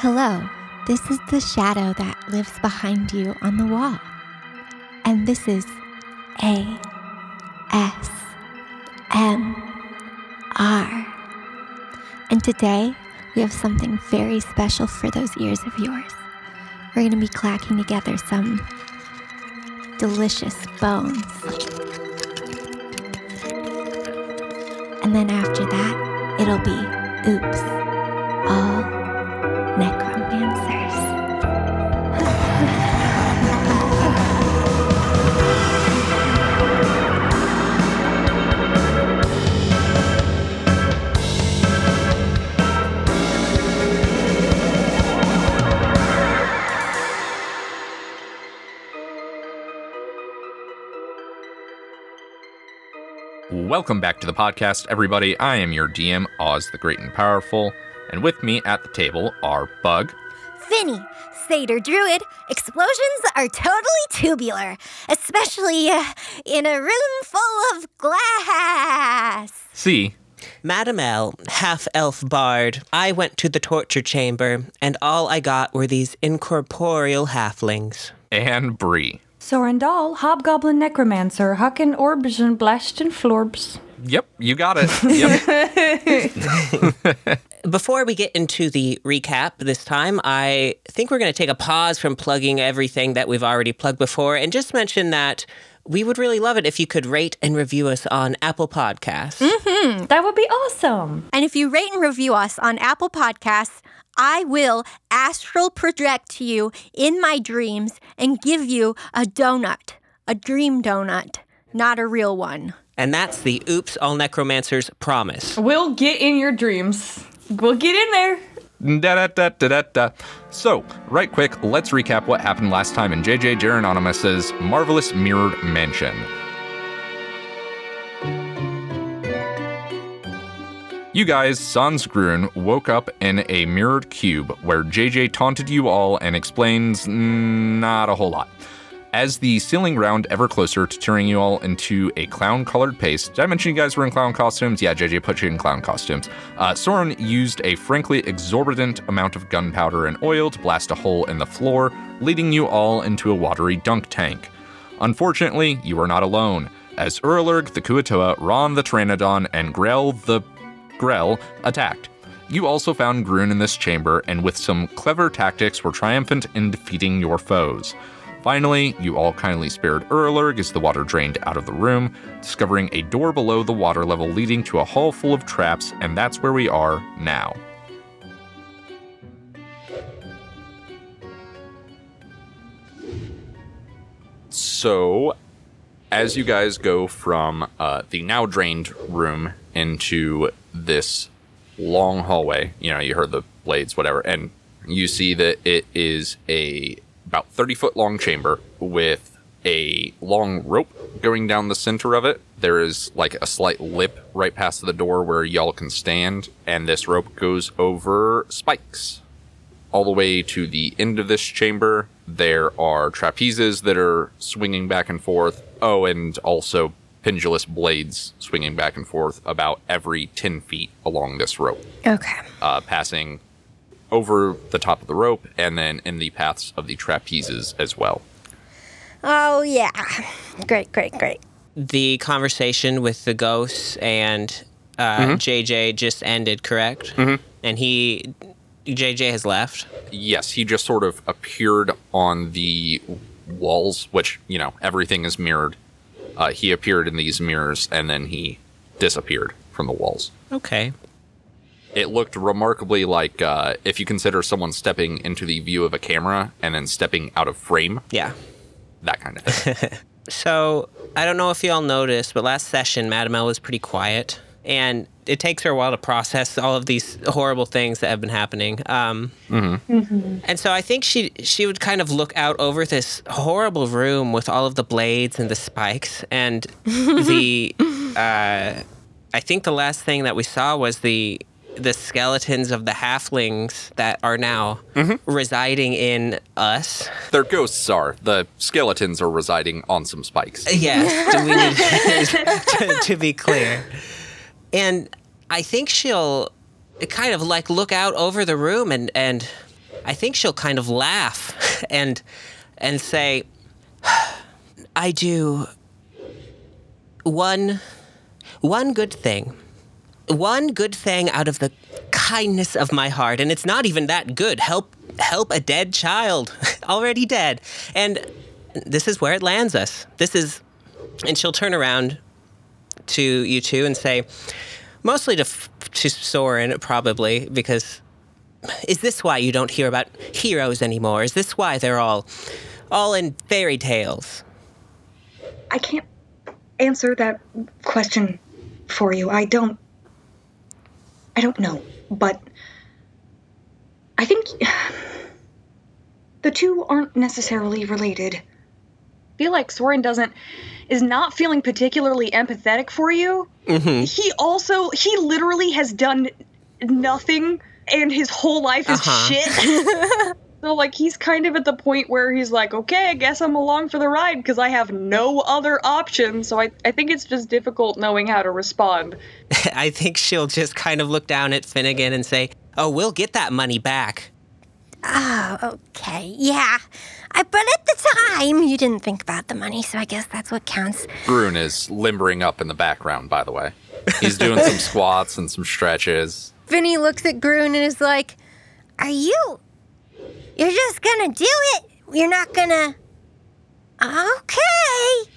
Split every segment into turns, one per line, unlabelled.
Hello, this is the shadow that lives behind you on the wall. And this is A S M R. And today we have something very special for those ears of yours. We're going to be clacking together some delicious bones. And then after that, it'll be oops, all.
Welcome back to the podcast, everybody. I am your DM, Oz the Great and Powerful, and with me at the table are Bug,
Finny, Satyr Druid, explosions are totally tubular, especially uh, in a room full of glass.
See,
Madam L, half elf bard, I went to the torture chamber, and all I got were these incorporeal halflings.
and Bree.
Sorendal, Hobgoblin Necromancer, Hucken Orbs and Blast and Florbs.
Yep, you got it. Yep.
Before we get into the recap this time, I think we're going to take a pause from plugging everything that we've already plugged before and just mention that we would really love it if you could rate and review us on Apple Podcasts. Mm-hmm.
That would be awesome.
And if you rate and review us on Apple Podcasts, I will astral project to you in my dreams and give you a donut, a dream donut, not a real one.
And that's the Oops All Necromancers promise.
We'll get in your dreams. We'll get in there.
da, da, da, da, da, da. So, right quick, let's recap what happened last time in JJ Gerononymous's Marvelous Mirrored Mansion. You guys, Sans Grun, woke up in a mirrored cube where JJ taunted you all and explains mm, not a whole lot. As the ceiling round ever closer to turning you all into a clown colored paste, did I mention you guys were in clown costumes? Yeah, JJ put you in clown costumes. Uh, Soren used a frankly exorbitant amount of gunpowder and oil to blast a hole in the floor, leading you all into a watery dunk tank. Unfortunately, you are not alone, as Urlurg the Kuo-toa, Ron the Pteranodon, and Grell the Grell attacked. You also found Grun in this chamber, and with some clever tactics, were triumphant in defeating your foes. Finally, you all kindly spared Urlurg as the water drained out of the room, discovering a door below the water level leading to a hall full of traps, and that's where we are now. So, as you guys go from uh, the now drained room into this long hallway, you know, you heard the blades, whatever, and you see that it is a about 30 foot long chamber with a long rope going down the center of it. There is like a slight lip right past the door where y'all can stand, and this rope goes over spikes all the way to the end of this chamber. There are trapezes that are swinging back and forth. Oh, and also pendulous blades swinging back and forth about every 10 feet along this rope,
Okay.
uh, passing over the top of the rope and then in the paths of the trapezes as well.
Oh, yeah. Great, great, great.
The conversation with the ghosts and uh, JJ just ended, correct? Mm-hmm. And he, JJ has left.
Yes, he just sort of appeared on the walls, which, you know, everything is mirrored. Uh, he appeared in these mirrors and then he disappeared from the walls.
Okay.
It looked remarkably like uh, if you consider someone stepping into the view of a camera and then stepping out of frame,
Yeah.
that kind of thing.
So I don't know if y'all noticed, but last session, Madam L was pretty quiet, and it takes her a while to process all of these horrible things that have been happening. Um, And so I think she she would kind of look out over this horrible room with all of the blades and the spikes, and the uh, I think the last thing that we saw was the the skeletons of the halflings that are now mm-hmm. residing in us.
Their ghosts are. The skeletons are residing on some spikes.
Uh, yes, do we need to, to be clear. And I think she'll kind of like look out over the room and and I think she'll kind of laugh and and say, "I do one one good thing. One good thing out of the kindness of my heart, and it's not even that good. Help help a dead child, already dead. And this is where it lands us. This is and she'll turn around to you two and say, mostly to to Soren probably because is this why you don't hear about heroes anymore? Is this why they're all all in fairy tales?
I can't answer that question for you. I don't. I don't know, but I think the two aren't necessarily related. I feel like Soren doesn't is not feeling particularly empathetic for you. He also he literally has done nothing and his whole life is
Uh-huh.
shit. so like he's kind of at the point where he's like, okay, I guess I'm along for the ride because I have no other option. So I, I think it's just difficult knowing how to respond.
I think she'll just kind of look down at Finnegan and say, "Oh, we'll get that money back."
Oh, okay. Yeah. I, but at the time, you didn't think about the money, so I guess that's what counts.
Grun is limbering up in the background, by the way. He's doing some squats and some stretches.
Finny looks at Groon and is like, Are you. You're just gonna do it? You're not gonna. Okay.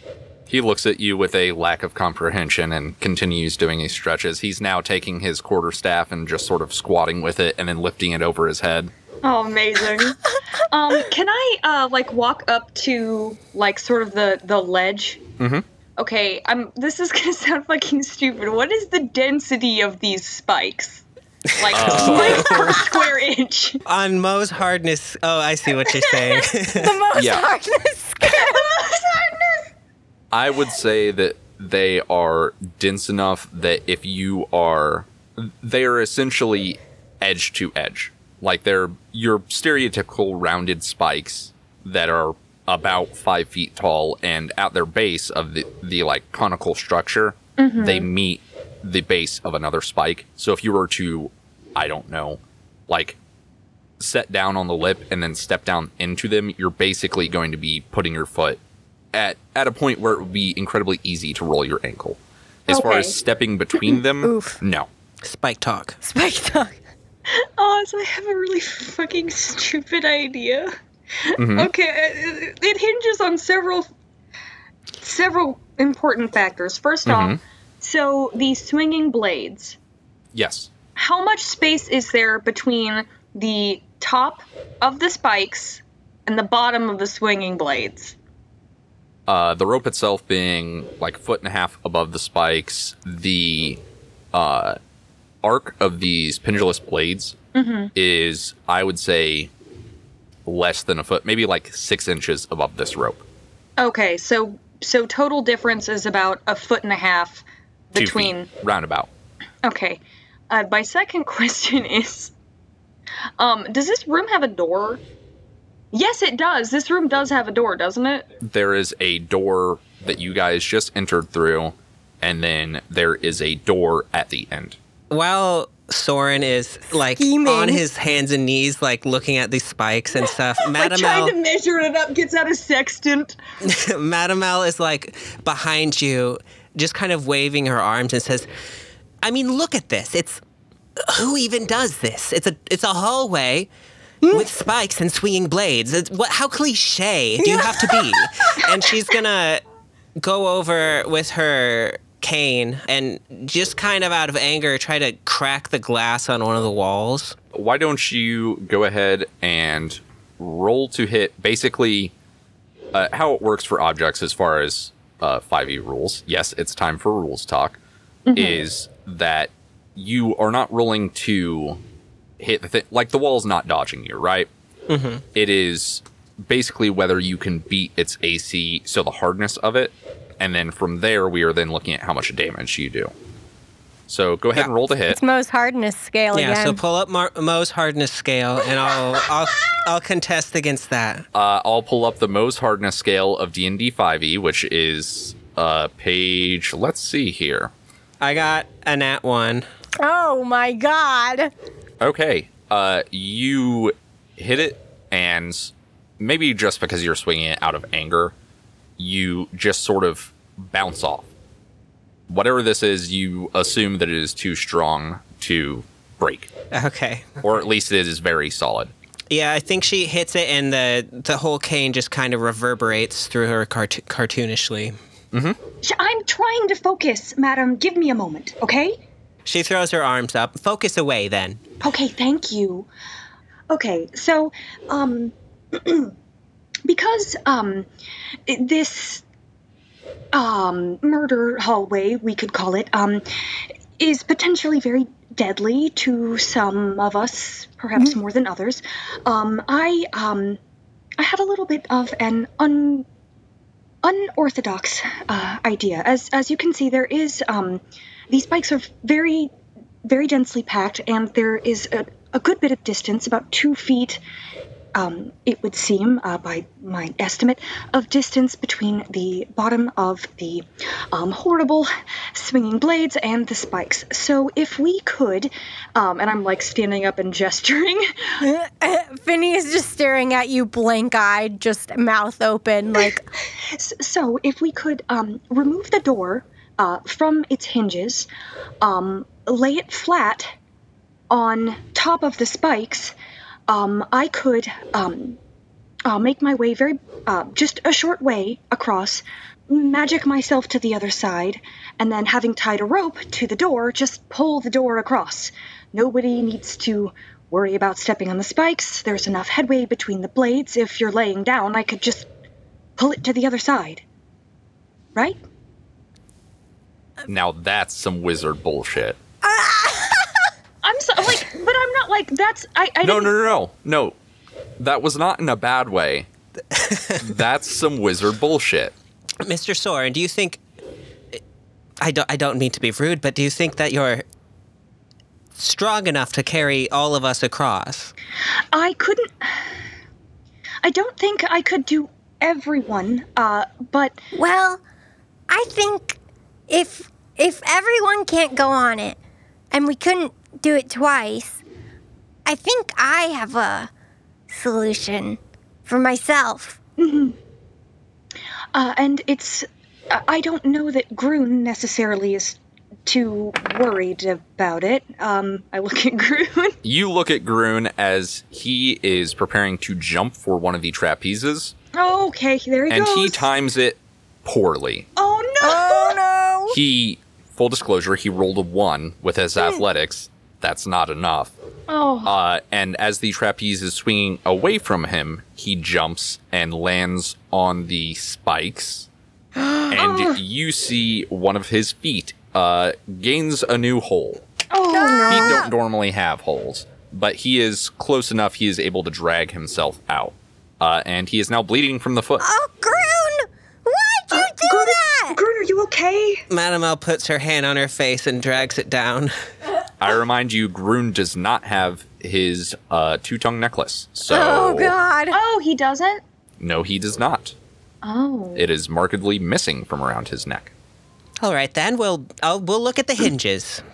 He looks at you with a lack of comprehension and continues doing his stretches. He's now taking his quarterstaff and just sort of squatting with it and then lifting it over his head.
Oh, amazing. um, can I uh like walk up to like sort of the the ledge?
Mm-hmm.
Okay, I'm. This is gonna sound fucking stupid. What is the density of these spikes? Like uh. spikes per square inch.
On Mohs hardness. Oh, I see what you're saying.
The most
Yeah.
hardness
I would say that they are dense enough that if you are, they are essentially edge to edge. Like they're your stereotypical rounded spikes that are about five feet tall, and at their base of the, the like conical structure, mm-hmm. they meet the base of another spike. So if you were to, I don't know, like set down on the lip and then step down into them, you're basically going to be putting your foot at at a point where it would be incredibly easy to roll your ankle. As far as stepping between them,
Oof.
no.
Spike talk.
Spike talk.
Oh, so I have a really fucking stupid idea. Mm-hmm. Okay, uh, it, it hinges on several several important factors. 1st off, mm-hmm. So the swinging blades.
Yes.
How much space is there between the top of the spikes and the bottom of the swinging blades?
Uh, the rope itself being like a foot and a half above the spikes, the uh, arc of these pendulous blades is, I would say, less than a foot, maybe like six inches above this rope.
Okay, so so total difference is about a foot and a half between
feet, roundabout.
Okay. Uh, my second question is um, does this room have a door? Yes, it does. This room does have a door, doesn't it?
there is a door that you guys just entered through, and then there is a door at the end.
While Soren is like
Scheming.
on his hands and knees, like looking at these spikes and stuff,
Like
Madame
trying
L,
to measure it up, gets out a sextant.
Madame L is like behind you, just kind of waving her arms and says, "I mean, look at this. It's who even does this? It's a it's a hallway." With spikes and swinging blades. It's, what? How cliche do you have to be? and she's gonna go over with her cane and just kind of out of anger try to crack the glass on one of the walls.
Why don't you go ahead and roll to hit? Basically, uh, how it works for objects as far as uh, 5e rules. Yes, it's time for rules talk. Is that you are not rolling to hit the thing. Like the wall's not dodging you, right? It is basically whether you can beat its AC, so the hardness of it, and then from there we are then looking at how much damage you do. So go ahead and roll the hit.
It's Mohs hardness scale
Yeah,
again.
so pull up Mar- Mohs hardness scale, and I'll I'll I'll contest against that.
Uh, I'll pull up the Mohs hardness scale of D and D 5e, which is uh, page. Let's see here.
I got a nat one.
oh my god.
Okay, uh, you hit it, and maybe just because you're swinging it out of anger, you just sort of bounce off. Whatever this is, you assume that it is too strong to break,
Okay.
or at least it is very solid.
Yeah, I think she hits it, and the the whole cane just kind of reverberates through her cart- cartoonishly.
Sh- I'm trying to focus, madam. Give me a moment, okay?
She throws her arms up. Focus away, then.
Okay, thank you. Okay, so, um, because, um, this, um, murder hallway, we could call it, um, is potentially very deadly to some of us, perhaps more than others. Um, I, um, I had a little bit of an un, unorthodox uh, idea. As as you can see, there is um, these bikes are very very densely packed, and there is a, a good bit of distance, about two feet, um, it would seem, uh, by my estimate, of distance between the bottom of the um, horrible swinging blades and the spikes. So if we could, um, and I'm like standing up and gesturing,
Finny is just staring at you blank eyed, just mouth open, like,
So, if we could um, remove the door uh, from its hinges, um, lay it flat on top of the spikes, um, I could um, uh, make my way very, uh, just a short way across, magic myself to the other side, and then having tied a rope to the door, just pull the door across. Nobody needs to worry about stepping on the spikes. There's enough headway between the blades. If you're laying down, I could just pull it to the other side. Right?
Now that's some wizard bullshit.
I'm so like, but like that's I. I
No,
didn't-
no, no, no, no. That was not in a bad way. That's some wizard bullshit.
Mr. Soren, do you think I don't I don't mean to be rude, but do you think that you're strong enough to carry all of us across?
I couldn't. I don't think I could do everyone. Uh, but
well, I think if if everyone can't go on it and we couldn't do it twice, I think I have a solution for myself.
uh, and it's. I I don't know that Groon necessarily is too worried about it. Um, I look at Groon.
You look at Groon as he is preparing to jump for one of the trapezes,
Oh, okay, there he
and
goes.
And he times it poorly.
oh no!
Oh no!
He, full disclosure, he rolled a one with his athletics. That's not enough.
Oh,
Uh, and as the trapeze is swinging away from him, he jumps and lands on the spikes. and you see one of his feet uh, gains a new hole.
oh no!
Feet don't normally have holes, but he is close enough he is able to drag himself out. Uh, and he is now bleeding from the foot.
Oh, Groon! Why'd you do
Groon,
that?
Groon, are you okay?
Madame L puts her hand on her face and drags it down.
I remind you, Groon does not have his uh, two tongue necklace. So,
Oh God!
Oh, he doesn't.
no, he does not.
Oh.
It is markedly missing from around his neck.
All right, then we'll I'll, we'll look at the hinges.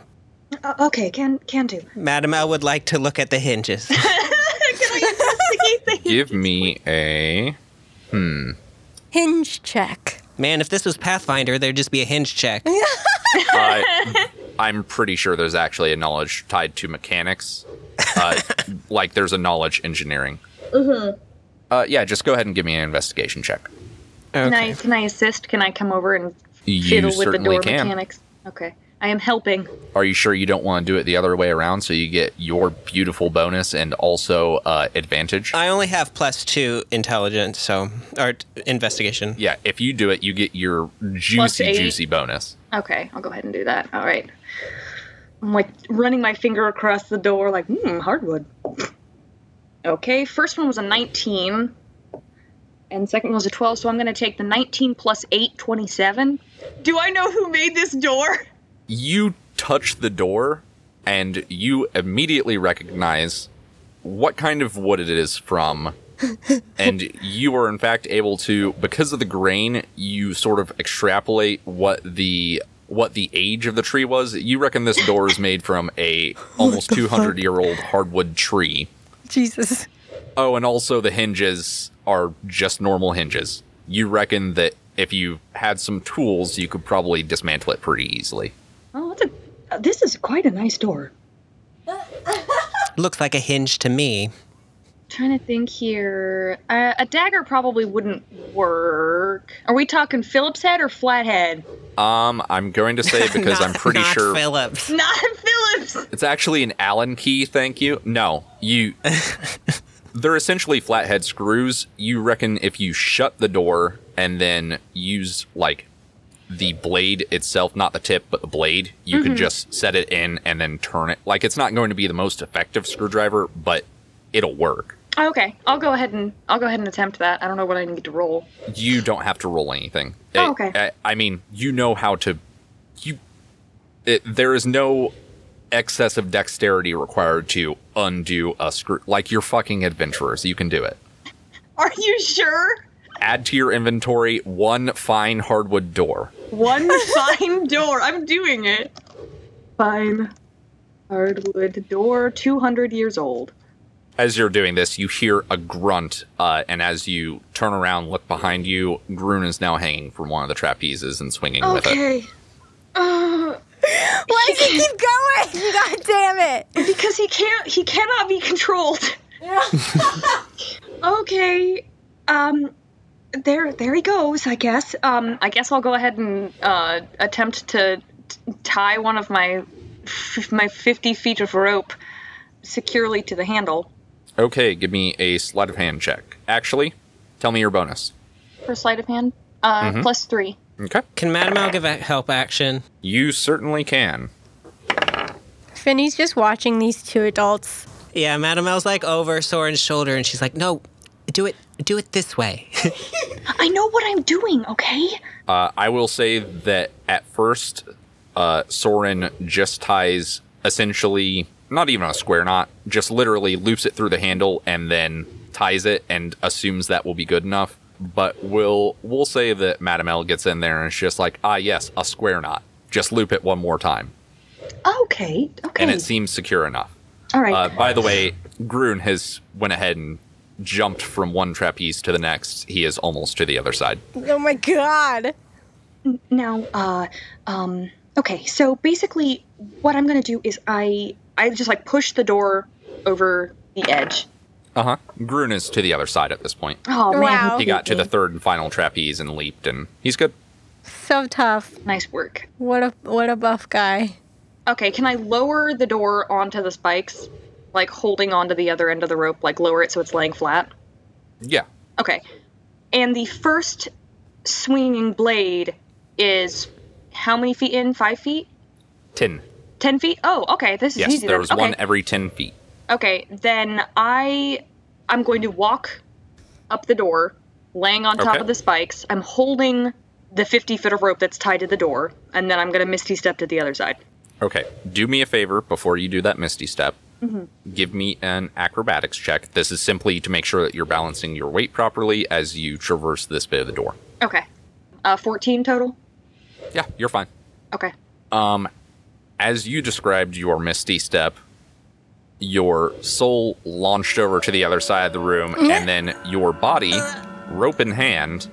Uh, okay, can can do.
Madame L would like to look at the hinges.
Can I investigate the Give me a.
Hinge check.
Man, if this was Pathfinder, there'd just be a hinge check.
Uh, I'm pretty sure there's actually a knowledge tied to mechanics. Uh, like there's a knowledge engineering. Mm-hmm. Uh, yeah, just go ahead and give me an investigation check.
Can I can I assist? Can I come over and
You
fiddle with the door
can.
mechanics? Okay, I am helping.
Are you sure you don't want to do it the other way around so you get your beautiful bonus and also uh, advantage?
I only have plus two intelligence, so or t- investigation.
yeah, if you do it, you get your juicy, juicy bonus.
Okay, I'll go ahead and do that. All right. I'm like running my finger across the door, like, hmm, hardwood. Okay, first one was a 19, and second one was a 12, so I'm going to take the 19 plus 8, 27. Do I know who made this door?
You touch the door, and you immediately recognize what kind of wood it is from. and you are in fact able to because of the grain you sort of extrapolate what the what the age of the tree was you reckon this door is made from a almost 200 year old hardwood tree
Jesus.
Oh, and also the hinges are just normal hinges. You reckon that if you had some tools, you could probably dismantle it pretty easily.
Oh, that's a. Uh, this is quite a nice door.
Looks like a hinge to me.
Trying to think here. Uh, a dagger probably wouldn't work. Are we talking Phillips head or flathead?
Um, I'm going to say because I'm
Not-
pretty
not
sure
Phillips.
Not Phillips.
it's actually an Allen key. Thank you. No, you. they're essentially flathead screws. You reckon if you shut the door and then use like the blade itself, not the tip, but the blade, you
Mm-hmm.
could just set it in and then turn it. Like it's not going to be the most effective screwdriver, but it'll work.
Okay, I'll go ahead and I'll go ahead and attempt that. I don't know what I need to roll.
You don't have to roll anything.
Oh, okay.
I, I mean, you know how to. You. It, there is no excess of dexterity required to undo a screw. Like you're fucking adventurers, you can do it.
Are you sure?
Add to your inventory one fine hardwood door.
One fine door. I'm doing it. Fine hardwood door, 200 years old.
As you're doing this, you hear a grunt, uh, and as you turn around, look behind you, Groon is now hanging from one of the trapezes and swinging with it.
Okay. Uh,
Why does he keep going? God damn it.
because he can't he cannot be controlled. okay. Um there there he goes, I guess. Um I guess I'll go ahead and uh attempt to t- tie one of my f- my 50 feet of rope securely to the handle.
Okay, give me a sleight of hand check. Actually, tell me your bonus.
For sleight of hand, uh plus 3.
Okay.
Can Madam L give a help action?
You certainly can.
Finny's just watching these two adults.
Yeah, Madam L's like over Soren's shoulder, and she's like, "No, do it, do it this way."
I know what I'm doing, okay?
Uh, I will say that at first, uh, Soren just ties essentially not even a square knot, just literally loops it through the handle and then ties it and assumes that will be good enough. But we'll we'll say that Madame L gets in there and it's just like, ah, yes, a square knot. Just loop it one more time,
Okay. Okay.
and it seems secure enough.
All right.
Uh, by the way, Grun has went ahead and jumped from one trapeze to the next. He is almost to the other side.
Oh my god.
Now, uh, um, okay, so basically, what I'm gonna do is I, I just like push the door over the edge.
Uh huh. Grun is to the other side at this point.
Oh man,
Wow.
He got to the third and final trapeze and leaped, and he's good.
So tough.
nice work.
What a what a buff guy.
Okay, can I lower the door onto the spikes, like holding onto the other end of the rope, like lower it so it's laying flat?
Yeah.
Okay, and the first swinging blade is how many feet in? Five feet?
Ten.
Ten feet? Oh, okay, this is
Yes,
easy.
there was
okay.
one every ten feet.
Okay, then I I'm going to walk up the door, laying on top
Okay.
of the spikes. I'm holding the 50 foot of rope that's tied to the door, and then I'm gonna misty step to the other side.
Okay. Do me a favor before you do that misty step. Mm-hmm. Give me an acrobatics check. This is simply to make sure that you're balancing your weight properly as you traverse this bit of the door.
Okay. Uh, 14 total.
Yeah, you're fine.
Okay.
As you described your misty step, your soul launched over to the other side of the room, and then your body, rope in hand,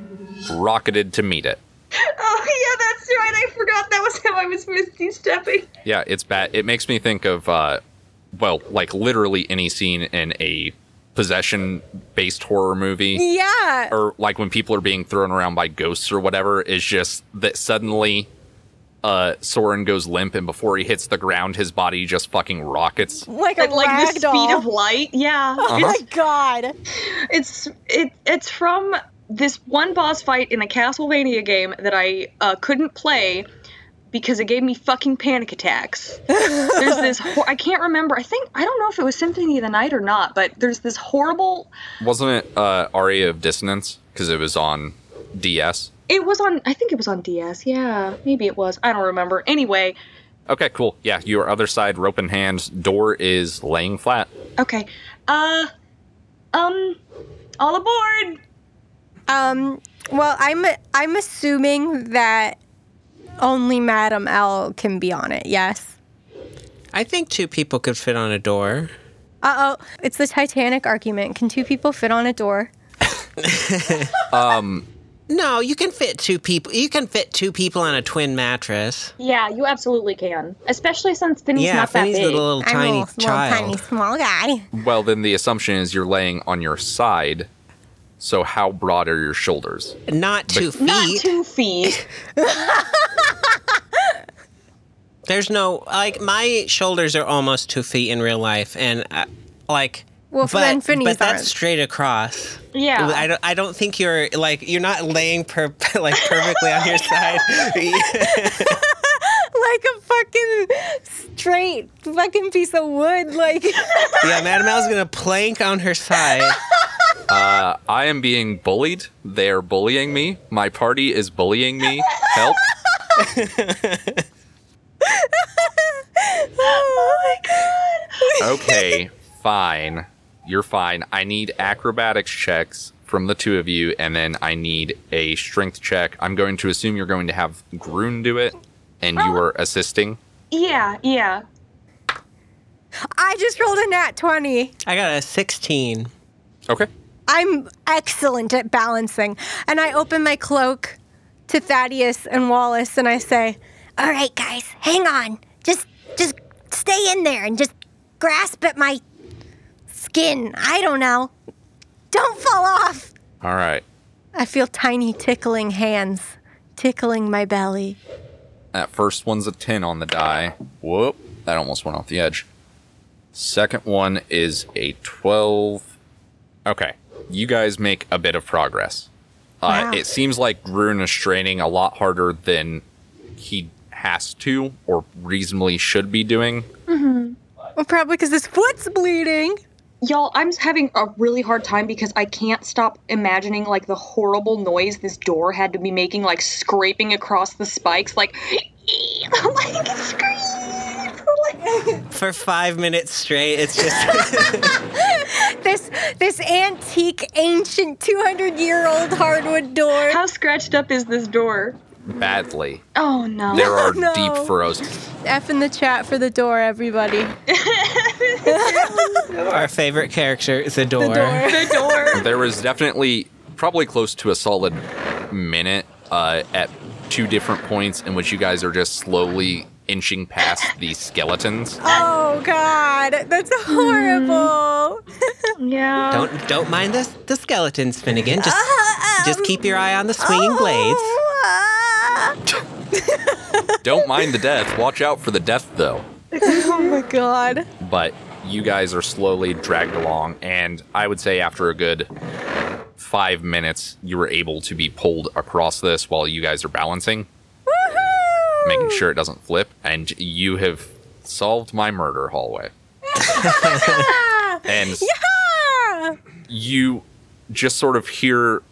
rocketed to meet it.
Oh yeah, that's right. I forgot that was how I was misty stepping.
Yeah, it's bad. It makes me think of, uh, well, like literally any scene in a possession based horror movie.
Yeah.
Or like when people are being thrown around by ghosts or whatever, is just that suddenly uh, Soren goes limp and before he hits the ground, his body just fucking rockets.
Like a
Like, like the
doll.
speed of light. Yeah.
Oh my god.
It's it it's from this one boss fight in a Castlevania game that I uh, couldn't play because it gave me fucking panic attacks. there's this hor- I can't remember. I think I don't know if it was Symphony of the Night or not, but there's this horrible.
Wasn't it uh, Aria of Dissonance? Because it was on DS.
It was on. I think it was on DS. Yeah, maybe it was. I don't remember. Anyway,
Okay, cool. Yeah, your other side, rope in hand, door is laying flat.
okay. Uh, um, all aboard.
Um well, I'm I'm assuming that only Madam L can be on it. Yes.
I think two people could fit on a door.
Uh oh, it's the Titanic argument. Can two people fit on a door?
No, you can fit two people. You can fit two people on a twin mattress.
Yeah, you absolutely can. Especially since Finny's
yeah,
not
Finny's
that
a
big.
little
I'm a
tiny
little, little
child.
tiny small guy.
Well, then the assumption is you're laying on your side. So how broad are your shoulders?
Not two feet.
Not two feet.
There's no like my shoulders are almost two feet in real life, and uh, like.
Well,
but,
then Finny's
but that's
aren't.
straight across.
Yeah.
I don't. I don't think you're like you're not laying per like perfectly on your side.
like a fucking straight fucking piece of wood. Like,
yeah, Madam L's gonna plank on her side.
Uh, I am being bullied. They're bullying me. My party is bullying me. Help.
oh my god.
Okay, fine. You're fine. I need acrobatics checks from the two of you, and then I need a strength check. I'm going to assume you're going to have Groon do it, and you are assisting.
Yeah, yeah.
I just rolled a nat 20.
I got a 16.
Okay.
I'm excellent at balancing. And I open my cloak to Thaddeus and Wallace and I say, All right, guys, hang on. Just just stay in there and just grasp at my skin. I don't know. Don't fall off.
All right.
I feel tiny tickling hands tickling my belly.
That first one's a 10 on the die. Whoop. That almost went off the edge. Second one is a 12. Okay. You guys make a bit of progress. Uh,
Wow.
It seems like Grun is straining a lot harder than he has to or reasonably should be doing. Mm-hmm.
Well, probably because his foot's bleeding.
Y'all, I'm having a really hard time because I can't stop imagining like the horrible noise this door had to be making, like scraping across the spikes, like, like scream. Like,
For five minutes straight, it's just.
This this antique, ancient, 200 year old hardwood door.
how scratched up is this door?
Badly.
Oh no.
There are
no.
deep furrows.
F in the chat for the door, everybody.
Our favorite character is the door.
the door.
There was definitely probably close to a solid minute uh, at two different points in which you guys are just slowly inching past these skeletons.
Oh God, that's hmm. horrible.
Yeah.
Don't don't mind the the skeletons, Finnegan. Just uh-huh, um, just keep your eye on the swinging blades. Uh-huh.
Don't mind the death. Watch out for the death, though.
oh my God.
But you guys are slowly dragged along, and I would say after a good five minutes, you were able to be pulled across this while you guys are balancing,
Woohoo!
making sure it doesn't flip, and you have solved my murder hallway. and
Yeah.
you just sort of hear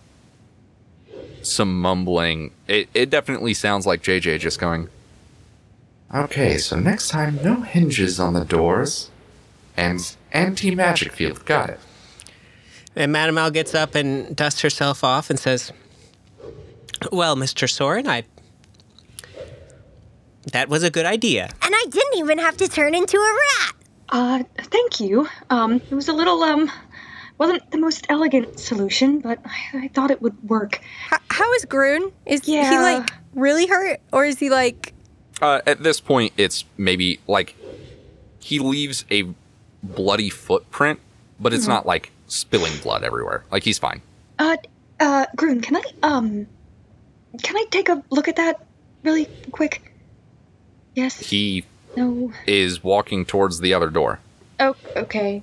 some mumbling. It, it definitely sounds like JJ just going, Okay, so next time, no hinges on the doors. And anti magic field. Got it.
And Madame L gets up and dusts herself off and says, "Well, Mr. Soren, I that was a good idea.
And I didn't even have to turn into a rat.
Uh, thank you. Um, it was a little, um, wasn't the most elegant solution, but I, I thought it would work.
H- how is Groon? Is he like really hurt, or is he like?
Uh, at this point, it's maybe like he leaves a bloody footprint, but it's not like spilling blood everywhere. Like he's fine.
Uh, uh, Groon, can I, um, can I take a look at that really quick? Yes?
He
No?
is walking towards the other door.
Oh, okay.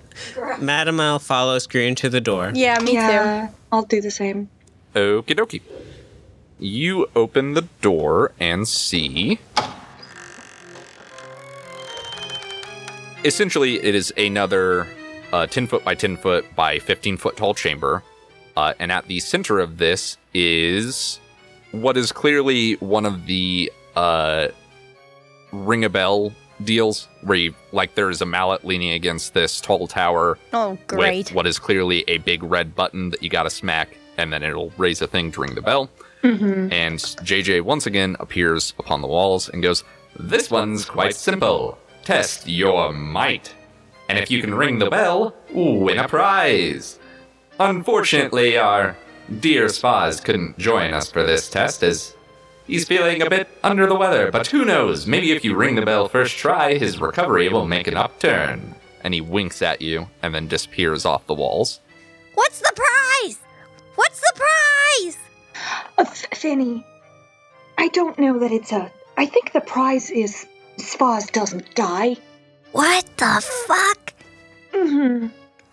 Madame L follows Green to the door.
Yeah, me too.
I'll do the same.
Okie dokie. You open the door and see. Essentially, it is another uh, 10 foot by 10 foot by 15 foot tall chamber. Uh, and at the center of this is what is clearly one of the uh, ring a bell deals where you, like, there's a mallet leaning against this tall tower
Oh, great.
with what is clearly a big red button that you gotta smack, and then it'll raise a thing to ring the bell. Mm-hmm. And JJ once again appears upon the walls and goes, This one's quite simple. Test your might. And if you can ring the bell, win a prize. Unfortunately, our dear Spaz couldn't join us for this test as he's feeling a bit under the weather, but who knows? Maybe if you ring the bell first try, his recovery will make an upturn. And he winks at you and then disappears off the walls.
What's the prize? What's the prize?
Uh, Finny, I don't know that it's a. I think the prize is Spaz doesn't die.
What the fuck?
Mm-hmm.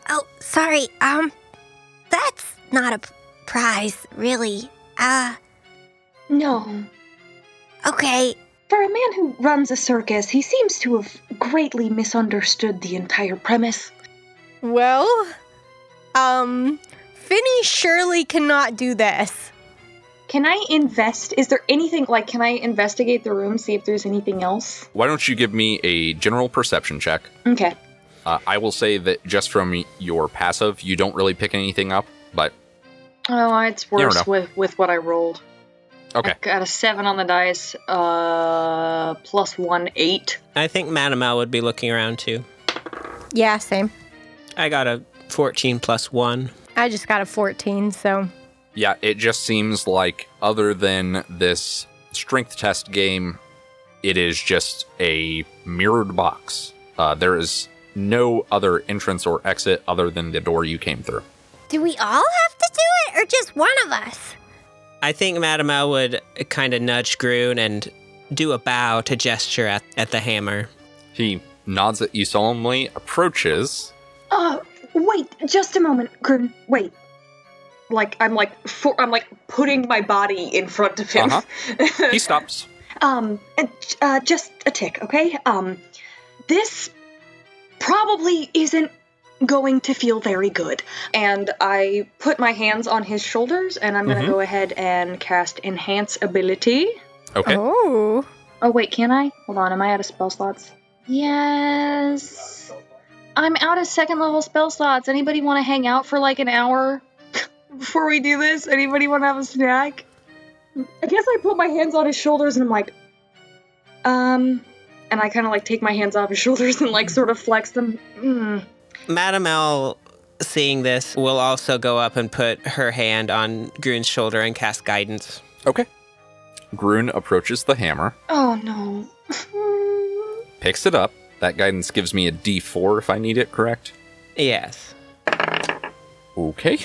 Oh, sorry. Um, that's not a p- prize, really. Uh,
No.
okay.
For a man who runs a circus, he seems to have greatly misunderstood the entire premise.
Well, um, Finny surely cannot do this.
Can I invest? Is there anything like? Can I investigate the room, see if there's anything else?
Why don't you give me a general perception check?
Okay.
Uh, I will say that just from your passive, you don't really pick anything up, but
Oh, it's worse with with what I rolled.
Okay.
I got a seven on the dice. Uh, plus one, eight.
I think Madam L would be looking around too.
Yeah, same.
I got a 14 plus 1.
I just got a 14, so.
Yeah, it just seems like other than this strength test game, it is just a mirrored box. Uh, there is no other entrance or exit other than the door you came through.
Do we all have to do it, or just one of us?
I think Madam L would kind of nudge Groon and do a bow to gesture at, at the hammer.
He nods at you solemnly, approaches.
Uh, wait, just a moment, Grim. Wait.
Like I'm like for, I'm like putting my body in front of him.
Uh-huh. He stops.
Um, uh, uh, just a tick, okay? Um, this probably isn't going to feel very good.
and I put my hands on his shoulders, and I'm gonna
Mhm.
go ahead and cast Enhance Ability.
Okay.
Oh.
Oh wait, can I? Hold on, am I out of spell slots? Yes. I'm out of second level spell slots. Anybody want to hang out for like an hour before we do this? Anybody want to have a snack? I guess I put my hands on his shoulders and I'm like, um, and I kind of like take my hands off his shoulders and like sort of flex them. Mm.
Madam L, seeing this, will also go up and put her hand on Groon's shoulder and cast guidance.
Okay. Grun approaches the hammer,
Oh no.
picks it up. That guidance gives me a d4 if I need it, correct?
Yes.
Okay.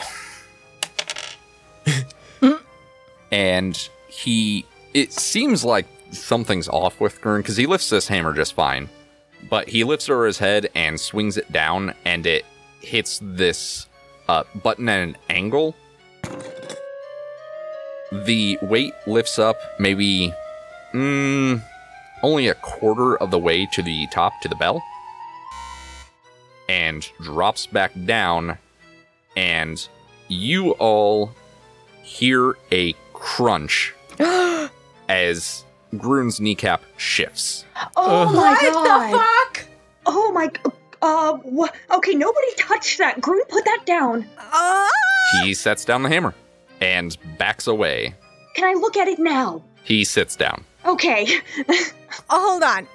and he. It seems like something's off with Gurn because he lifts this hammer just fine. But he lifts over his head and swings it down, and it hits this uh, button at an angle. The weight lifts up maybe mm, only a quarter of the way to the top to the bell and drops back down and you all hear a crunch as Groon's kneecap shifts.
Oh
Uh,
my
what
god!
the fuck?
Oh my. Uh, what? Okay, nobody touched that. Groom, put that down.
Oh!
He sets down the hammer and backs away.
Can I look at it now?
He sits down.
Okay.
Oh, hold on.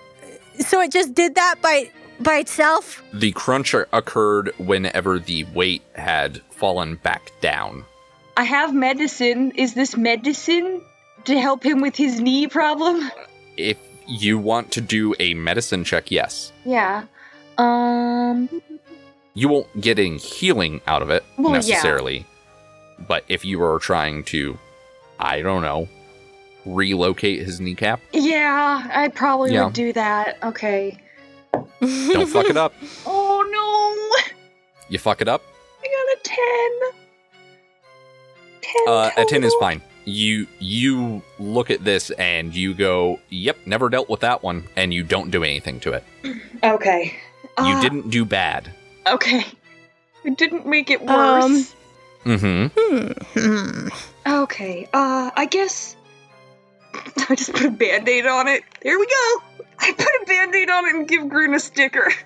So it just did that by by itself?
The crunch occurred whenever the weight had fallen back down.
I have medicine. Is this medicine to help him with his knee problem?
If you want to do a medicine check, yes.
Yeah. Um.
You won't get any healing out of it
Well, yeah.
necessarily. But if you are trying to, I don't know, relocate his kneecap,
Yeah, I probably
Yeah.
would do that. Okay.
don't fuck it up.
Oh no!
You fuck it up,
I got a ten. Ten.
uh, a 10 is fine. You you look at this and you go, "Yep, never dealt with that one," and you don't do anything to it.
okay.
You
Uh,
didn't do bad.
Okay. It didn't make it worse.
Um,
Mm-hmm.
Hmm.
Okay. Uh, I guess.
I just put a band-aid on it. There we go. I put a band-aid on it and give Grun a sticker.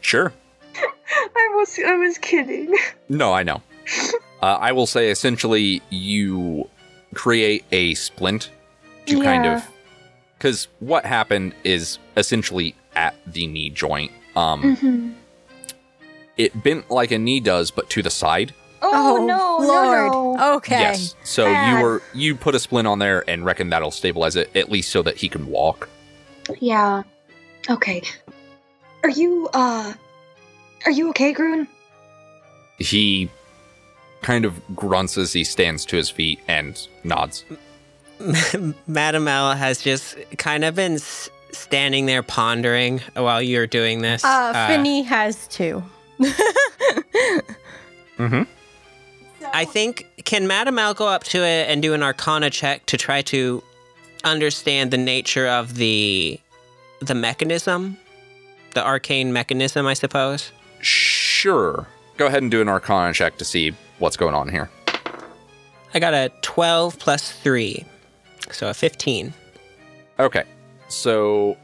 Sure.
I was I was kidding.
No, I know. Uh, I will say, essentially, you create a splint to kind of. Because what happened is essentially at the knee joint. Um, it bent like a knee does, but to the side.
Oh, no,
Lord.
no, no.
Okay.
Yes. So
Bad.
you were you put a splint on there and reckon that'll stabilize it at least so that he can walk.
Yeah. Okay. Are you, uh. Are you okay, Groon?
He kind of grunts as he stands to his feet and nods.
Madam L has just kind of been s- standing there pondering while you're doing this.
Uh, Finny has too.
Mm-hmm.
I think can Madam L go up to it and do an Arcana check to try to understand the nature of the the mechanism, the arcane mechanism, I suppose.
Sure. Go ahead and do an Arcana check to see what's going on here.
I got a twelve plus three, so a fifteen.
Okay. So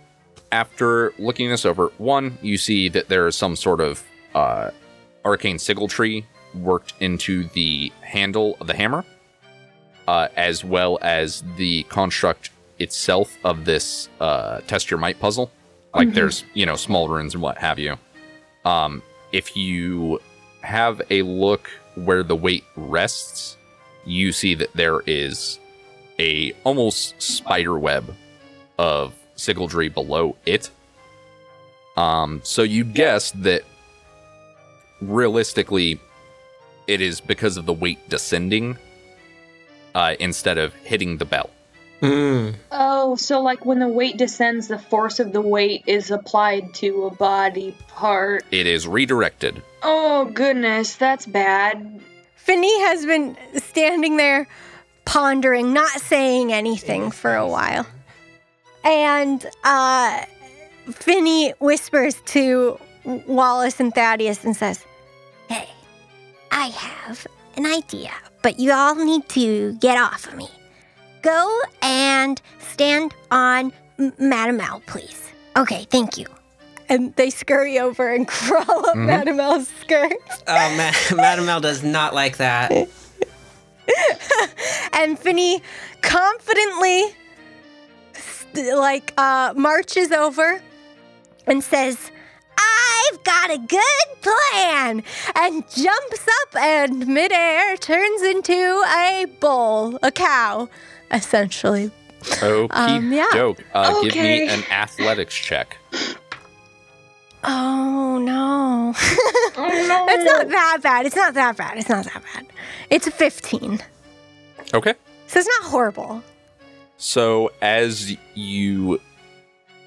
after looking this over, one, you see that there is some sort of uh, arcane sigildry worked into the handle of the hammer, uh, as well as the construct itself of this uh, test your might puzzle. Like there's, you know, small runes and what have you. Um, if you have a look where the weight rests, you see that there is a almost spider web of sigildry below it. Um, so you guess that realistically, it is because of the weight descending uh, instead of hitting the bell.
Mm.
Oh, so like when the weight descends, the force of the weight is applied to a body part.
It is redirected.
Oh, goodness, that's bad.
Finny has been standing there pondering, not saying anything for a while. And uh, Finny whispers to Wallace and Thaddeus and says,
Hey, I have an idea, but you all need to get off of me. Go and stand on M- Madam L, please. Okay, thank you.
And they scurry over and crawl up Madame L's skirt.
Oh, Ma- Madam L does not like that.
And Finny confidently, st- like, uh, marches over and says, I've got a good plan! And jumps up and midair turns into a bull, a cow, essentially.
Okay,
Um, yeah.
doke. Uh, Give me an athletics check.
Oh no.
Oh, no.
it's not that bad. It's not that bad. It's not that bad. It's a 15.
Okay.
So it's not horrible.
So as you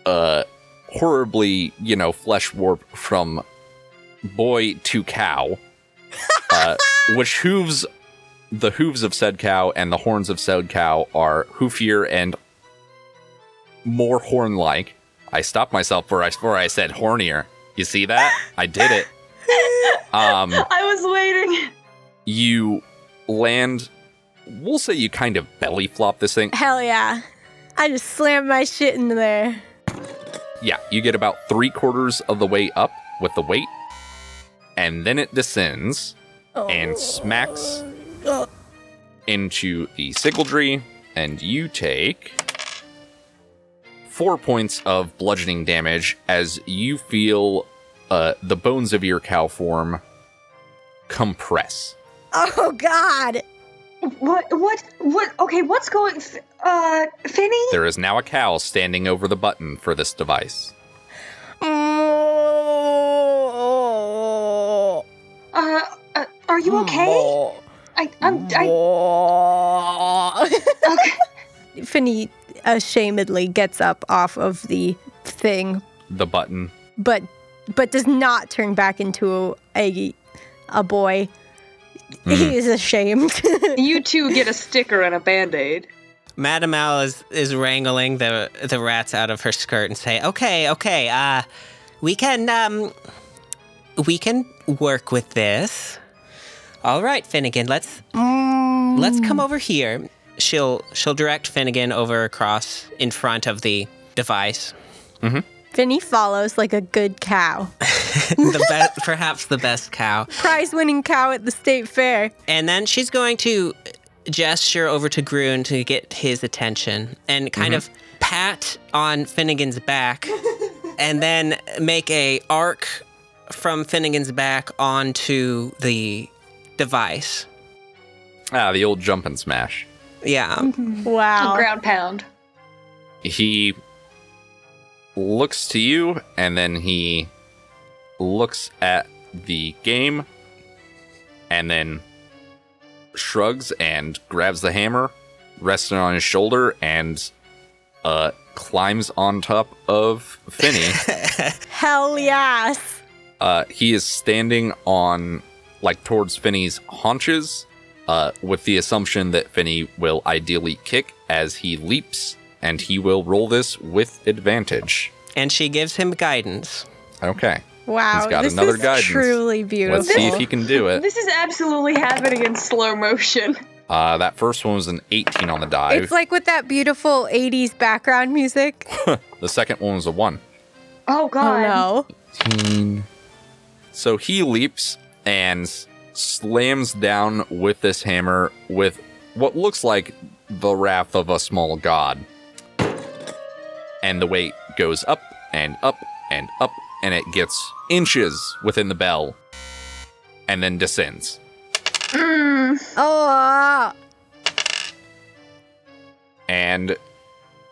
uh horribly, you know, flesh warp from boy to cow, uh, which hooves the hooves of said cow and the horns of said cow are hoofier and more horn like. I stopped myself before I, before I said hornier. You see that? I did it. Um
I was waiting.
you land we'll say you kind of belly flop this thing
Hell yeah. I just slammed my shit into there.
Yeah, you get about three quarters of the way up with the weight, and then it descends and smacks into the sigildry, and you take four points of bludgeoning damage as you feel uh, the bones of your cow form compress.
Oh god.
What? What? What? Okay, what's going. F- Uh, Finny?
There is now a cow standing over the button for this device.
Uh, uh are you okay? I, I'm, I, okay.
Finny ashamedly gets up off of the thing,
The button.
but but does not turn back into a a boy. He is ashamed.
You two get a sticker and a band aid.
Madam L is, is wrangling the the rats out of her skirt and say, "Okay, okay, uh, we can um, we can work with this. All right, Finnegan, let's let's come over here." She'll she'll direct Finnegan over across in front of the device.
Finny follows like a good cow.
the be- perhaps the best cow.
Prize winning cow at the state fair.
And then she's going to gesture over to Groon to get his attention and kind of pat on Finnegan's back and then make a arc from Finnegan's back onto the device.
Ah, the old jump and smash.
Yeah.
Wow.
Ground pound.
He looks to you and then he looks at the game and then shrugs and grabs the hammer, resting on his shoulder, and uh, climbs on top of Finny.
Hell yes.
uh, he is standing on, like, towards Finny's haunches, uh, with the assumption that Finny will ideally kick as he leaps, and he will roll this with advantage.
And she gives him guidance.
Okay.
Wow.
He's got
this
another
is
guidance.
truly beautiful.
Let's see if he can do it.
This is absolutely happening in slow motion.
Uh, that first one was an 18 on the die.
It's like with that beautiful 80s background music.
the second one was a 1.
Oh God.
Oh
god.
no.
So he leaps and slams down with this hammer with what looks like the wrath of a small god. And the weight goes up and up and up, and it gets inches within the bell and then descends. Hmm.
Oh.
And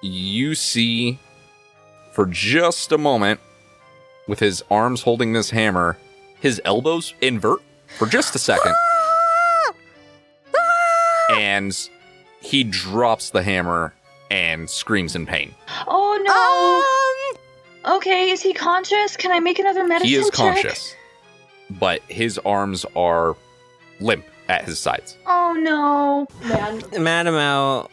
you see for just a moment, with his arms holding this hammer, his elbows invert for just a second. and he drops the hammer and screams in pain.
Oh no.
Um.
Okay, is he conscious? Can I make another medicine
he is
check?
conscious, but his arms are limp at his sides.
Oh no. Man.
Madam L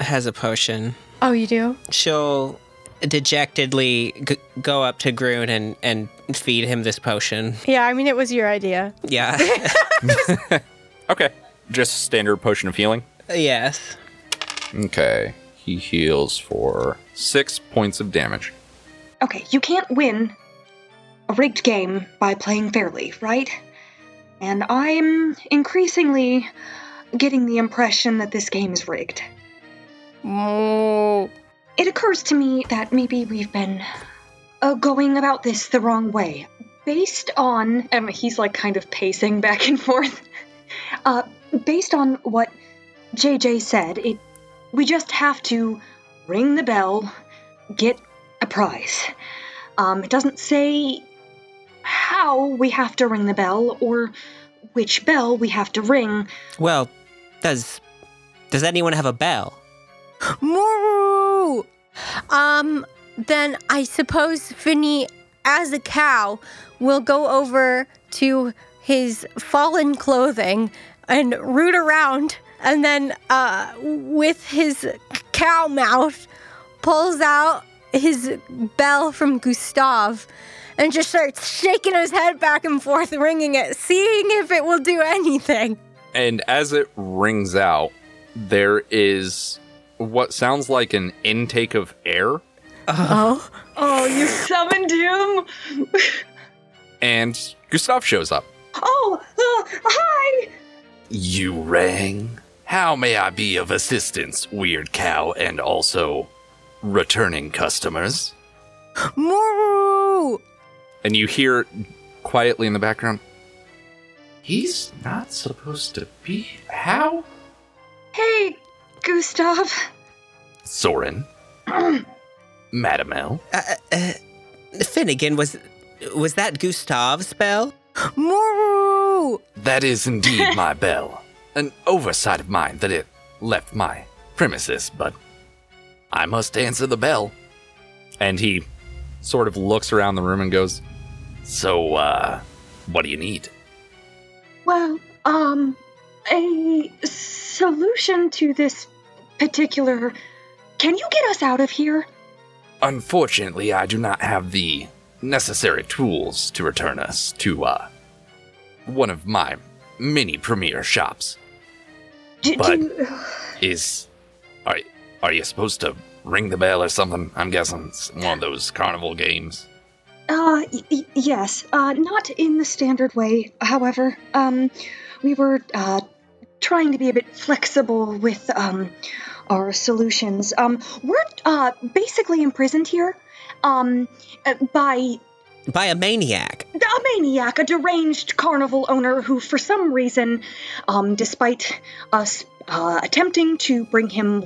has a potion.
Oh, you do?
She'll dejectedly g- go up to Groon and, and feed him this potion.
Yeah, I mean, it was your idea.
Yeah.
Okay, just standard potion of healing.
yes.
Okay, he heals for six points of damage.
Okay, you can't win a rigged game by playing fairly, right? And I'm increasingly getting the impression that this game is rigged.
Oh.
It occurs to me that maybe we've been uh, going about this the wrong way. Based on, and he's like kind of pacing back and forth. Uh, based on what JJ said, it we just have to ring the bell, get a prize. Um, it doesn't say how we have to ring the bell or which bell we have to ring.
Well, does does anyone have a bell?
Moo! Um, then I suppose Finny, as a cow, will go over to his fallen clothing and root around, and then, uh, with his cow mouth, pulls out his bell from Gustav and just starts shaking his head back and forth, ringing it, seeing if it will do anything.
And as it rings out, there is what sounds like an intake of air,
Oh.
Oh, you summoned him?
and Gustav shows up.
Oh, uh, hi!
You rang? How may I be of assistance, weird cow, and also returning customers?
Moo!
And you hear quietly in the background, He's not supposed to be. How?
Hey, Gustav.
Sorrin. Madam L.
Finnegan was was that Gustav's bell?
Moo!
That is indeed my bell. An oversight of mine that it left my premises, but I must answer the bell. And he sort of looks around the room and goes, So, uh, what do you need?
Well, um, a solution to this particular. Can you get us out of here?
Unfortunately, I do not have the necessary tools to return us to, uh, one of my many premier shops.
Do,
But-
do,
Is, are, are you supposed to ring the bell or something? I'm guessing it's one of those carnival games.
uh, y- y- yes, uh, not in the standard way. However, um, we were uh, trying to be a bit flexible with um our solutions. Um, we're uh, basically imprisoned here um, uh, by
By a maniac.
a maniac, a deranged carnival owner who, for some reason, um, despite us uh, attempting to bring him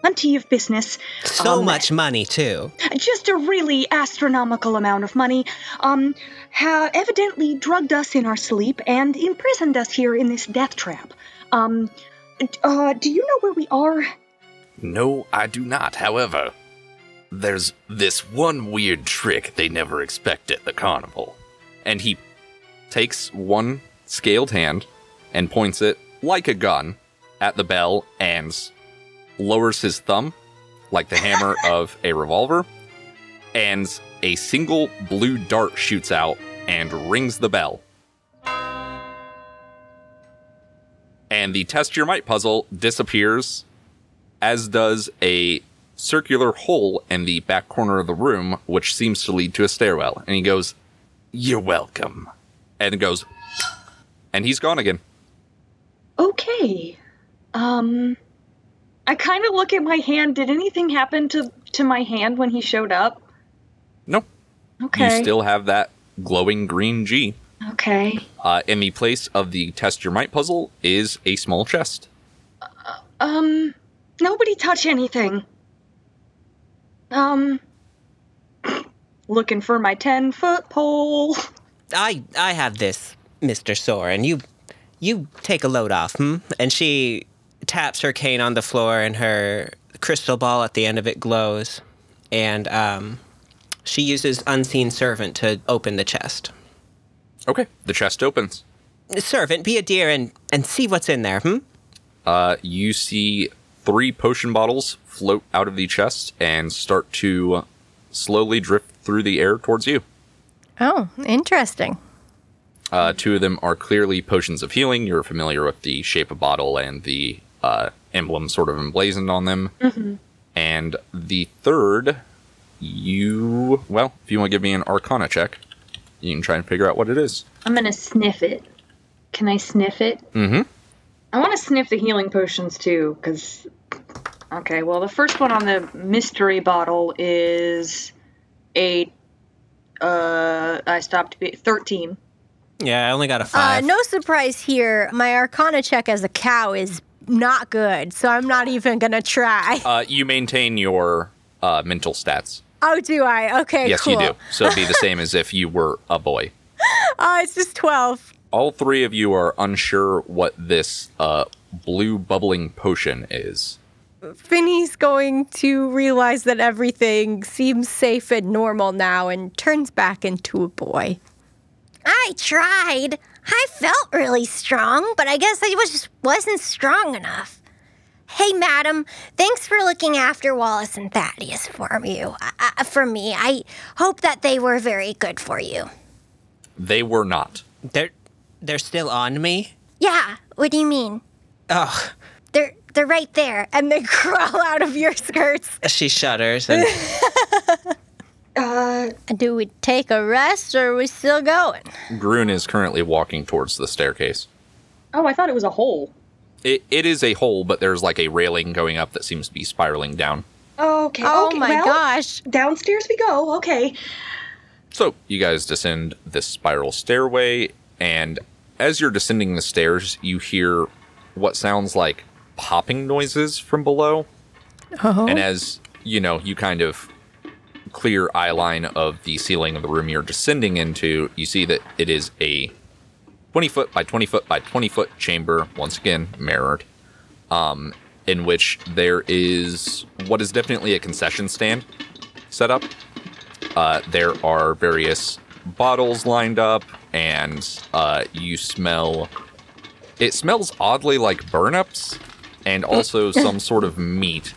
plenty of business,
So
um,
much money, too.
just a really astronomical amount of money, um, ha- evidently drugged us in our sleep and imprisoned us here in this death trap. Um, uh, do you know where we are?
No, I do not. However, there's this one weird trick they never expect at the carnival.
And he takes one scaled hand and points it like a gun at the bell and lowers his thumb like the hammer of a revolver. And a single blue dart shoots out and rings the bell. And the test your might puzzle disappears, as does a circular hole in the back corner of the room, which seems to lead to a stairwell. And he goes,
You're welcome.
and goes, and he's gone again.
Okay. Um, I kind of look at my hand. Did anything happen to to my hand when he showed up?
No,
Okay.
you still have that glowing green G.
okay.
Uh, in the place of the test your might puzzle is a small chest.
Um, nobody touch anything. Um, looking for my 10 foot pole.
I I have this, Mr. Sorrin. You you take a load off, hmm? And she taps her cane on the floor and her crystal ball at the end of it glows. And um she uses unseen servant to open the chest.
Okay, the chest opens.
Servant, be a dear and and see what's in there, hmm?
Uh, you see three potion bottles float out of the chest and start to slowly drift through the air towards you.
Oh, interesting.
Uh, two of them are clearly potions of healing. You're familiar with the shape of bottle and the uh, emblem sort of emblazoned on them. And the third, you, well, if you want to give me an arcana check, you can try and figure out what it is.
I'm gonna sniff it. Can I sniff it?
Mm-hmm.
I want to sniff the healing potions too, because. Okay, well, the first one on the mystery bottle is a. Uh, I stopped. Be- Thirteen.
Yeah, I only got a
Uh,
five.
no surprise here. My Arcana check as a cow is not good, so I'm not even gonna try.
Uh, you maintain your uh, mental stats.
Oh, do I? Okay,
yes,
cool.
you do. So it'd be the same as if you were a boy.
Oh, it's just twelve.
All three of you are unsure what this uh, blue bubbling potion is.
Finny's going to realize that everything seems safe and normal now and turns back into a boy.
I tried. I felt really strong, but I guess I was just wasn't strong enough. Hey, madam, thanks for looking after Wallace and Thaddeus for you. Uh, for me, I hope that they were very good for you.
They were not.
They're they're still on me?
Yeah, what do you mean?
Oh,
They're they're right there.
And they crawl out of your skirts.
she shudders and
Uh,
Do we take a rest or are we still going?
Grun is currently walking towards the staircase.
Oh, I thought it was a hole.
It, it is a hole, but there's like a railing going up that seems to be spiraling down.
okay.
Oh
okay,
my
well,
gosh.
Downstairs we go. Okay.
So you guys descend this spiral stairway, and as you're descending the stairs, you hear what sounds like popping noises from below.
Oh.
And as you know, you kind of clear eye line of the ceiling of the room you're descending into, you see that it is a 20 foot by 20 foot by 20 foot chamber, once again mirrored, um, in which there is what is definitely a concession stand set up. Uh, there are various bottles lined up, and uh, you smell. It smells oddly like burnups, and also some sort of meat.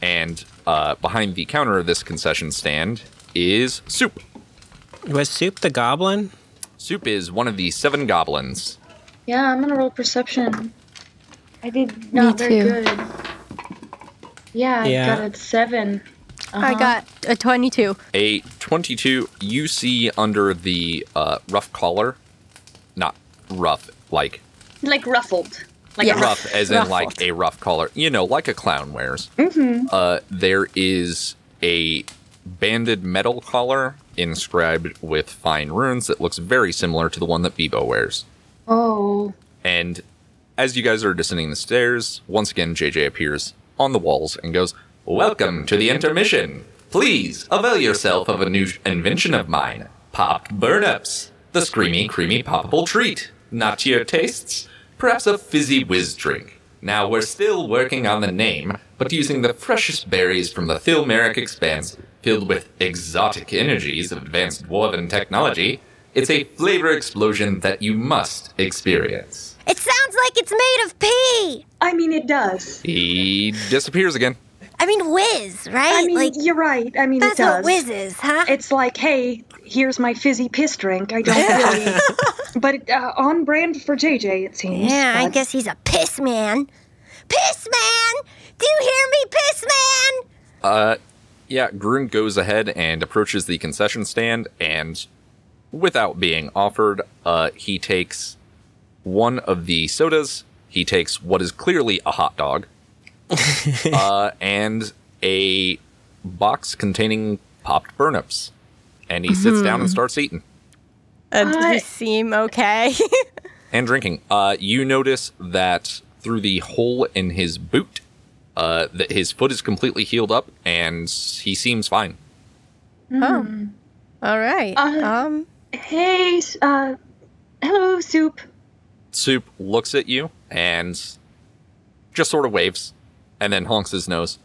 And uh, behind the counter of this concession stand is Soup.
was Soup the goblin?
Soup is one of the seven goblins.
Yeah, I'm gonna roll perception. I did not very
too.
good. Yeah, I got a seven.
I got a 22.
A 22, you see under the uh, rough collar, not rough, like
Like ruffled.
Like
Yeah.
rough.
as in like a rough collar, you know, like a clown wears. Uh, there is a banded metal collar inscribed with fine runes that looks very similar to the one that Bebo wears.
Oh.
And as you guys are descending the stairs, once again JJ appears on the walls and goes, "Welcome to the intermission. Please avail yourself of a new invention of mine, popped burnups, the screamy, creamy, poppable treat. Not to your tastes? Perhaps a fizzy whiz drink. Now we're still working on the name, but using the freshest berries from the Thilmeric expanse, filled with exotic energies of advanced dwarven technology." It's a flavor explosion that you must experience.
It sounds like it's made of pee.
I mean, it does.
He disappears again.
I mean, whiz, right?
I mean,
like
you're right. I mean,
that's
it
what
does.
whiz is, huh?
It's like, hey, here's my fizzy piss drink. I don't really, but uh, on brand for JJ, it seems.
yeah, I guess he's a piss man. Piss man! Do you hear me, piss man?
Uh, yeah, Grun goes ahead and approaches the concession stand, and without being offered, uh, he takes one of the sodas. He takes what is clearly a hot dog, uh, and a box containing popped burnips, and he sits down and starts eating
Uh, does he seem okay?
and drinking. Uh, you notice that through the hole in his boot, uh, that his foot is completely healed up, and he seems fine.
oh, all right.
Uh,
um,
Hey, uh, hello, soup.
Soup looks at you and just sort of waves and then honks his nose.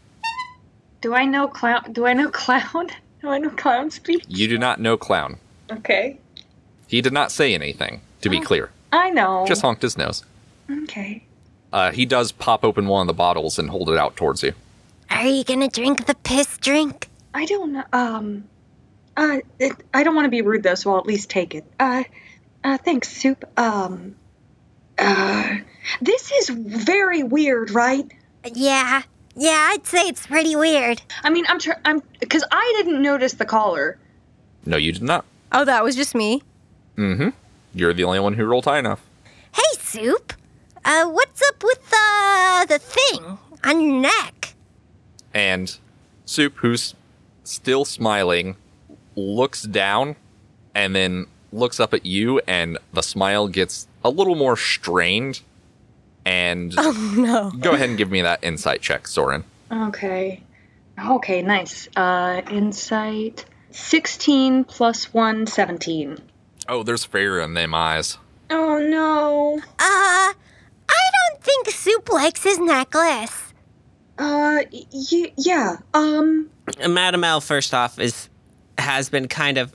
Do I know clown? Do I know clown? Do I know clown speak?
You do not know Clown.
Okay,
He did not say anything, to be clear.
I know.
Just honked his nose.
okay.
Uh, he does pop open one of the bottles and hold it out towards you.
are you gonna drink the piss drink?
I don't know. Um, uh, it, I don't want to be rude though, so I'll at least take it. Uh, uh, thanks, soup. Um, uh, this is very weird, right?
Yeah, yeah, I'd say it's pretty weird.
I mean, I'm trying. I'm because I didn't notice the collar.
No, you did not.
Oh, that was just me.
Mm-hmm. You're the only one who rolled high enough.
Hey, soup. Uh, what's up with the the thing on your neck?
And Soup, who's still smiling, looks down and then looks up at you, and the smile gets a little more strained. And
No.
go ahead and give me that insight check, Sorrin.
Okay. Okay, nice. Uh, insight. 16 plus 1, 17.
Oh, there's fear in them eyes.
Oh no.
Uh, I don't think Soup likes his necklace.
Uh, y- yeah. Um,
Madam L, first off, is has been kind of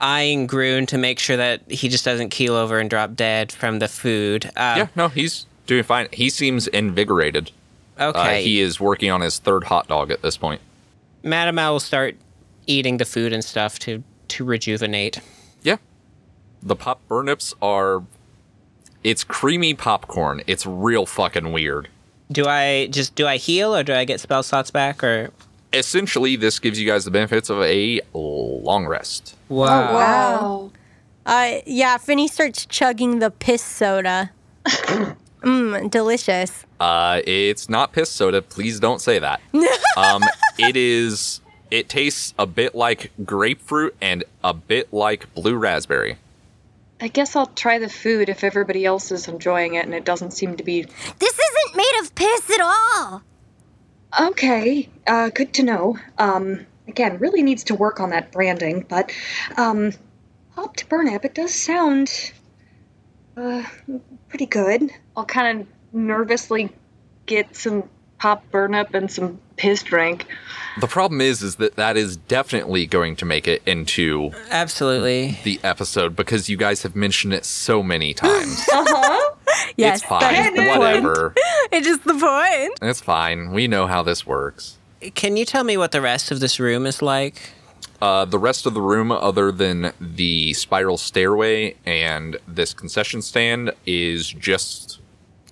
eyeing Groon to make sure that he just doesn't keel over and drop dead from the food. Uh,
yeah, no, he's doing fine. He seems invigorated. Uh,
Okay.
he is working on his third hot dog at this point.
Madam L will start eating the food and stuff to to rejuvenate.
Yeah. The pop burnips are. It's creamy popcorn. It's real fucking weird.
Do I just do I heal or do I get spell slots back or?
Essentially, this gives you guys the benefits of a long rest.
Wow.
wow.
Uh, yeah, Finny starts chugging the piss soda. Mmm, delicious.
Uh, it's not piss soda. Please don't say that. um, it is. It tastes a bit like grapefruit and a bit like blue raspberry.
I guess I'll try the food if everybody else is enjoying it and it doesn't seem to be.
This isn't made of piss at all.
Okay, uh, good to know. Um, again, really needs to work on that branding, but, um, hopped burnip, it does sound, uh, pretty good.
I'll kind of nervously get some pop burn up and some piss drink.
The problem is, is that that is definitely going to make it into
Absolutely.
the episode because you guys have mentioned it so many times.
Yes,
it's fine.
that is point.
Whatever.
It's just the point.
It's fine. We know how this works.
Can you tell me what the rest of this room is like?
Uh, the rest of the room, other than the spiral stairway and this concession stand, is just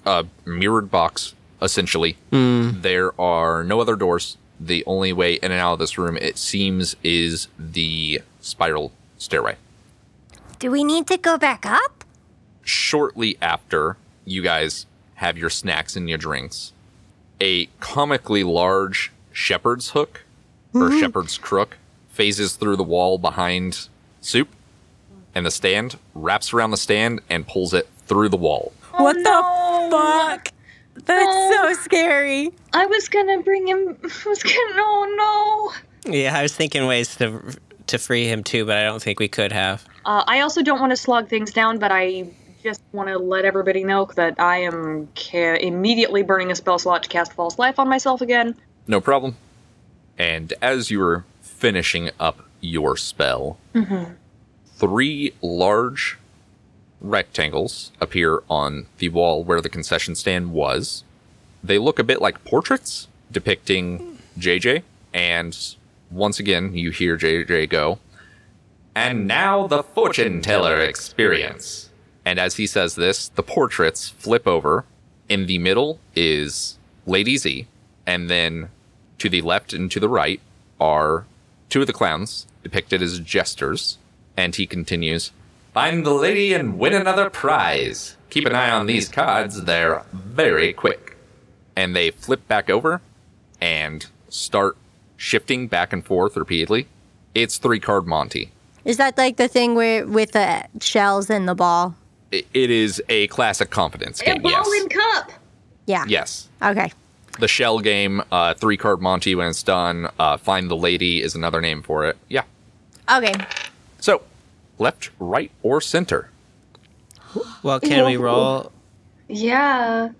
a mirrored box, essentially. Hmm. There are no other doors. The only way in and out of this room, it seems, is the spiral stairway.
Do we need to go back up?
Shortly after you guys have your snacks and your drinks. A comically large shepherd's hook or hmm. shepherd's crook phases through the wall behind Soup, and the stand wraps around the stand and pulls it through the wall.
What
no.
the fuck? That's so scary.
I was gonna bring him. I was gonna. Oh no.
Yeah, I was thinking ways to to free him too, but I don't think we could have.
Uh, I also don't want to slog things down, but I just want to let everybody know that I am ca- immediately burning a spell slot to cast False Life on myself again.
No problem. And as you were finishing up your spell, three large rectangles appear on the wall where the concession stand was. They look a bit like portraits depicting JJ, and once again, you hear JJ go, And now the fortune teller experience. And as he says this, the portraits flip over. In the middle is Lady Z, and then to the left and to the right are two of the clowns depicted as jesters. And he continues, Find the lady and win another prize. Keep an eye on these cards, they're very quick. And they flip back over and start shifting back and forth repeatedly. It's three card Monty.
Is that like the thing where with the shells and the ball?
It is a classic confidence game.
A
game.
ball
Yes.
and cup.
Yeah.
Yes.
Okay.
The shell game, uh, three card Monty when it's done. Uh, Find the lady is another name for it. Yeah.
Okay.
So, left, right, or center?
Well, can we roll?
Yeah.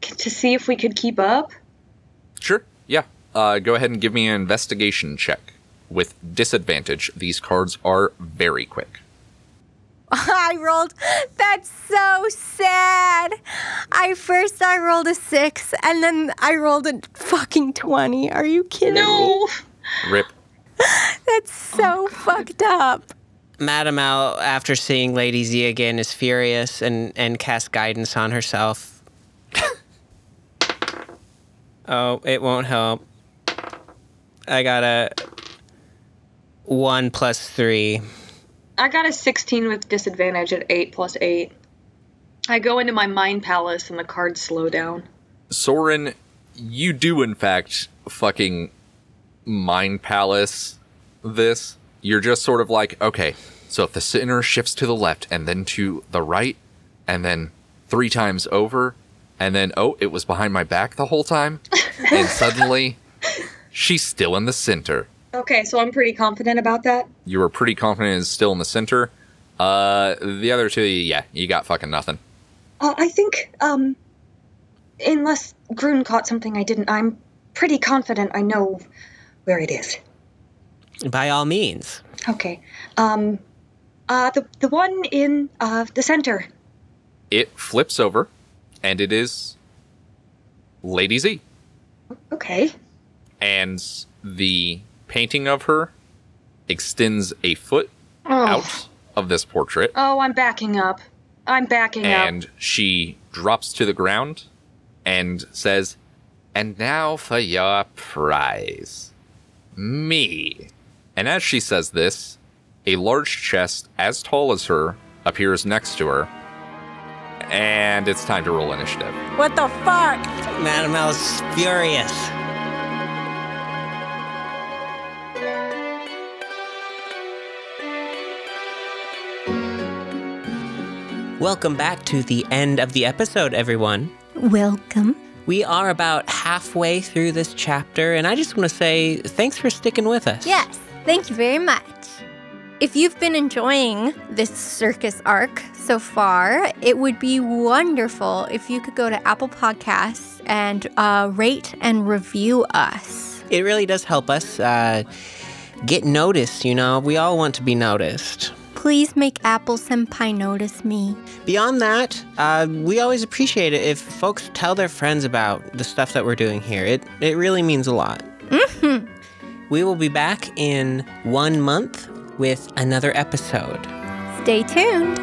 To see if we could keep up.
Sure. Yeah. Uh, go ahead and give me an investigation check. With disadvantage, these cards are very quick.
I rolled. That's so sad. I first I rolled a six, and then I rolled a fucking twenty. Are you kidding me?
No.
Rip.
That's so fucked up.
Madam L, after seeing Lady Z again, is furious and, and casts guidance on herself. oh, it won't help. I got a one plus three.
I got a 16 with disadvantage at 8 plus 8. I go into my mind palace and the cards slow down.
Sorrin, you do in fact fucking mind palace this. You're just sort of like, okay, so if the center shifts to the left and then to the right and then three times over and then oh, it was behind my back the whole time and suddenly she's still in the center.
Okay, so I'm pretty confident about that.
You were pretty confident it's still in the center. Uh the other two, yeah, you got fucking nothing.
Uh, I think, um, unless Grun caught something I didn't, I'm pretty confident I know where it is.
By all means.
Okay. Um, uh, the the one in uh the center.
It flips over and it is Lady Z.
Okay.
and the painting of her extends a foot
Oh.
out of this portrait
Oh, I'm backing up. I'm backing up.
and she drops to the ground and says and now for your prize me and as she says this a large chest as tall as her appears next to her and it's time to roll initiative
What the fuck?
Madam L's furious. Welcome back to the end of the episode, everyone.
Welcome.
We are about halfway through this chapter, and I just want to say thanks for sticking with us.
Yes, thank you very much. If you've been enjoying this circus arc so far, it would be wonderful if you could go to Apple Podcasts and uh, rate and review us.
It really does help us uh, get noticed, you know? We all want to be noticed.
Please make Apple Senpai notice me.
Beyond that, uh, we always appreciate it if folks tell their friends about the stuff that we're doing here. It, it really means a lot. Mm-hmm. We will be back in one month with another episode.
Stay tuned.